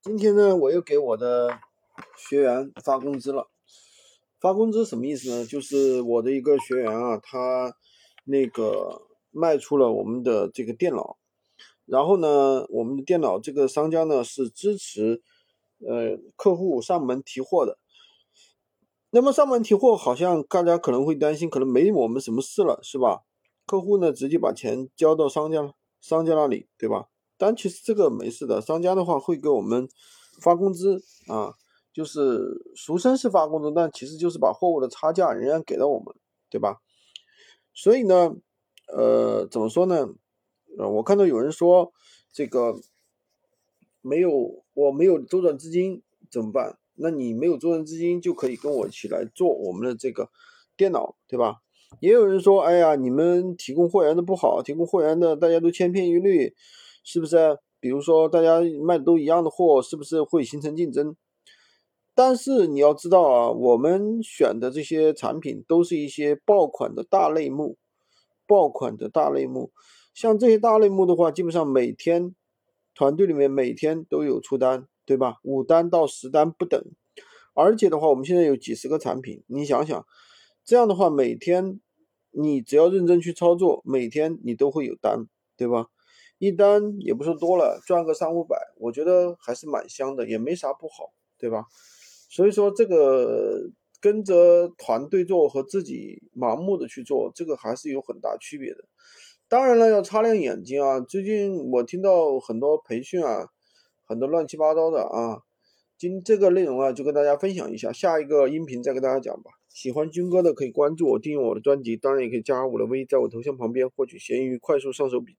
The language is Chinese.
今天呢，我又给我的学员发工资了。发工资什么意思呢？就是我的一个学员啊，他那个卖出了我们的这个电脑，然后呢，我们的电脑这个商家呢是支持呃客户上门提货的。那么上门提货，好像大家可能会担心，可能没我们什么事了，是吧？客户呢直接把钱交到商家商家那里，对吧？但其实这个没事的，商家的话会给我们发工资啊，就是俗称是发工资，但其实就是把货物的差价仍然给到我们，对吧？所以呢，呃，怎么说呢？呃，我看到有人说这个没有我没有周转资金怎么办？那你没有周转资金就可以跟我一起来做我们的这个电脑，对吧？也有人说，哎呀，你们提供货源的不好，提供货源的大家都千篇一律。是不是？比如说，大家卖的都一样的货，是不是会形成竞争？但是你要知道啊，我们选的这些产品都是一些爆款的大类目，爆款的大类目。像这些大类目的话，基本上每天团队里面每天都有出单，对吧？五单到十单不等。而且的话，我们现在有几十个产品，你想想，这样的话，每天你只要认真去操作，每天你都会有单，对吧？一单也不是多了，赚个三五百，我觉得还是蛮香的，也没啥不好，对吧？所以说这个跟着团队做和自己盲目的去做，这个还是有很大区别的。当然了，要擦亮眼睛啊！最近我听到很多培训啊，很多乱七八糟的啊。今这个内容啊，就跟大家分享一下，下一个音频再跟大家讲吧。喜欢军哥的可以关注我，订阅我的专辑，当然也可以加我的微，在我头像旁边获取闲鱼快速上手笔。